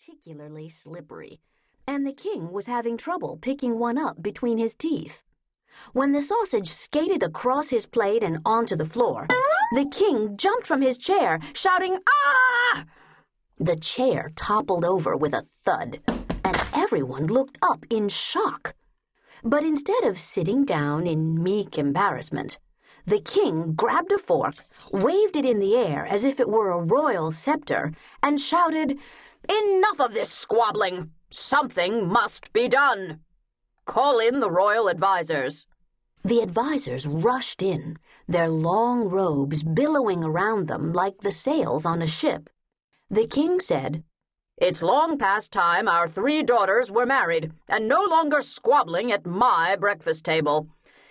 particularly slippery, and the king was having trouble picking one up between his teeth. When the sausage skated across his plate and onto the floor, the king jumped from his chair, shouting, Ah! The chair toppled over with a thud, and everyone looked up in shock. But instead of sitting down in meek embarrassment, the king grabbed a fork, waved it in the air as if it were a royal scepter, and shouted, Enough of this squabbling! Something must be done! Call in the royal advisers. The advisers rushed in, their long robes billowing around them like the sails on a ship. The king said, It's long past time our three daughters were married, and no longer squabbling at my breakfast table.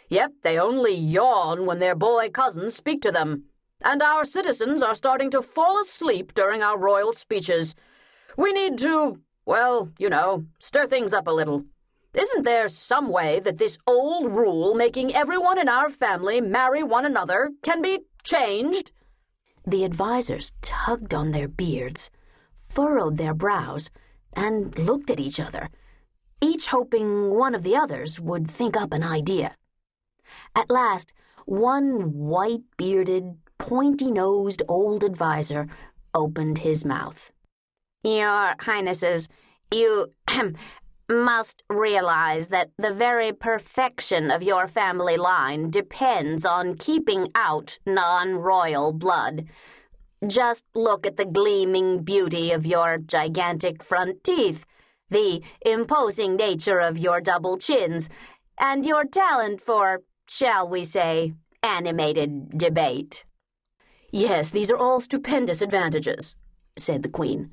Yet they only yawn when their boy cousins speak to them. And our citizens are starting to fall asleep during our royal speeches. We need to, well, you know, stir things up a little. Isn't there some way that this old rule making everyone in our family marry one another can be changed? The advisers tugged on their beards, furrowed their brows, and looked at each other, each hoping one of the others would think up an idea. At last, one white bearded, pointy nosed old adviser opened his mouth. Your Highnesses, you must realize that the very perfection of your family line depends on keeping out non royal blood. Just look at the gleaming beauty of your gigantic front teeth, the imposing nature of your double chins, and your talent for, shall we say, animated debate. Yes, these are all stupendous advantages, said the Queen.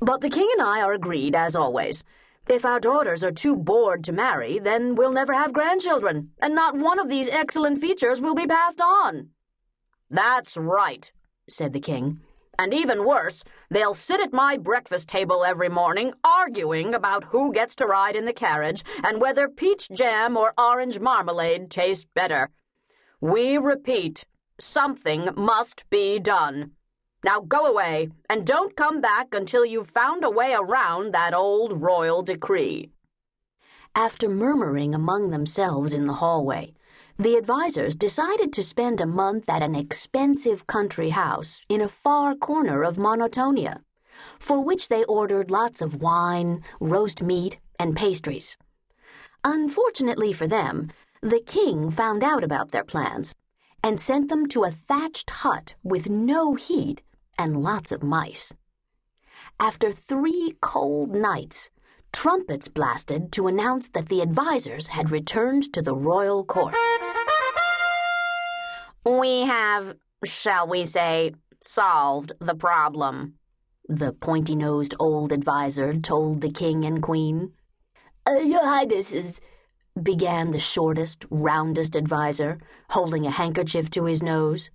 But the King and I are agreed, as always. If our daughters are too bored to marry, then we'll never have grandchildren, and not one of these excellent features will be passed on. That's right, said the king. And even worse, they'll sit at my breakfast table every morning arguing about who gets to ride in the carriage and whether peach jam or orange marmalade taste better. We repeat, something must be done. Now go away, and don't come back until you've found a way around that old royal decree. After murmuring among themselves in the hallway, the advisers decided to spend a month at an expensive country house in a far corner of Monotonia, for which they ordered lots of wine, roast meat, and pastries. Unfortunately for them, the king found out about their plans and sent them to a thatched hut with no heat and lots of mice. After three cold nights, trumpets blasted to announce that the advisers had returned to the royal court. We have, shall we say, solved the problem, the pointy nosed old adviser told the king and queen. Uh, Your Highnesses, began the shortest, roundest adviser, holding a handkerchief to his nose.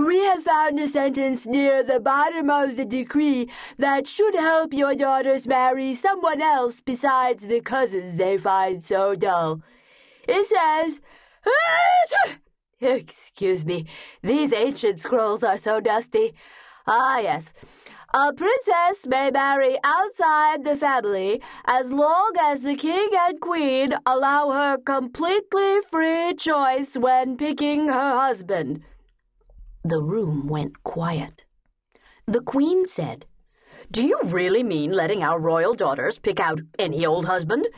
We have found a sentence near the bottom of the decree that should help your daughters marry someone else besides the cousins they find so dull. It says, Excuse me, these ancient scrolls are so dusty. Ah, yes. A princess may marry outside the family as long as the king and queen allow her completely free choice when picking her husband. The room went quiet. The Queen said, Do you really mean letting our royal daughters pick out any old husband?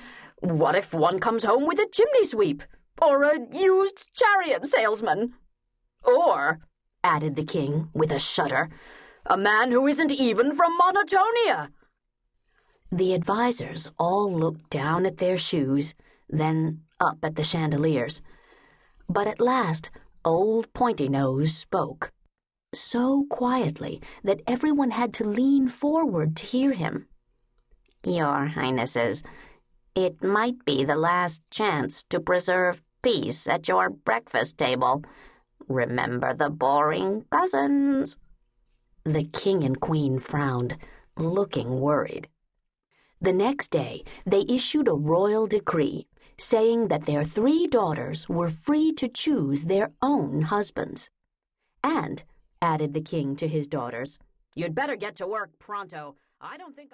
What if one comes home with a chimney sweep? Or a used chariot salesman? Or, added the King with a shudder, a man who isn't even from Monotonia? The advisers all looked down at their shoes, then up at the chandeliers. But at last, Old Pointy Nose spoke, so quietly that everyone had to lean forward to hear him. Your Highnesses, it might be the last chance to preserve peace at your breakfast table. Remember the boring cousins. The king and queen frowned, looking worried. The next day, they issued a royal decree saying that their three daughters were free to choose their own husbands. And, added the king to his daughters, You'd better get to work pronto. I don't think I.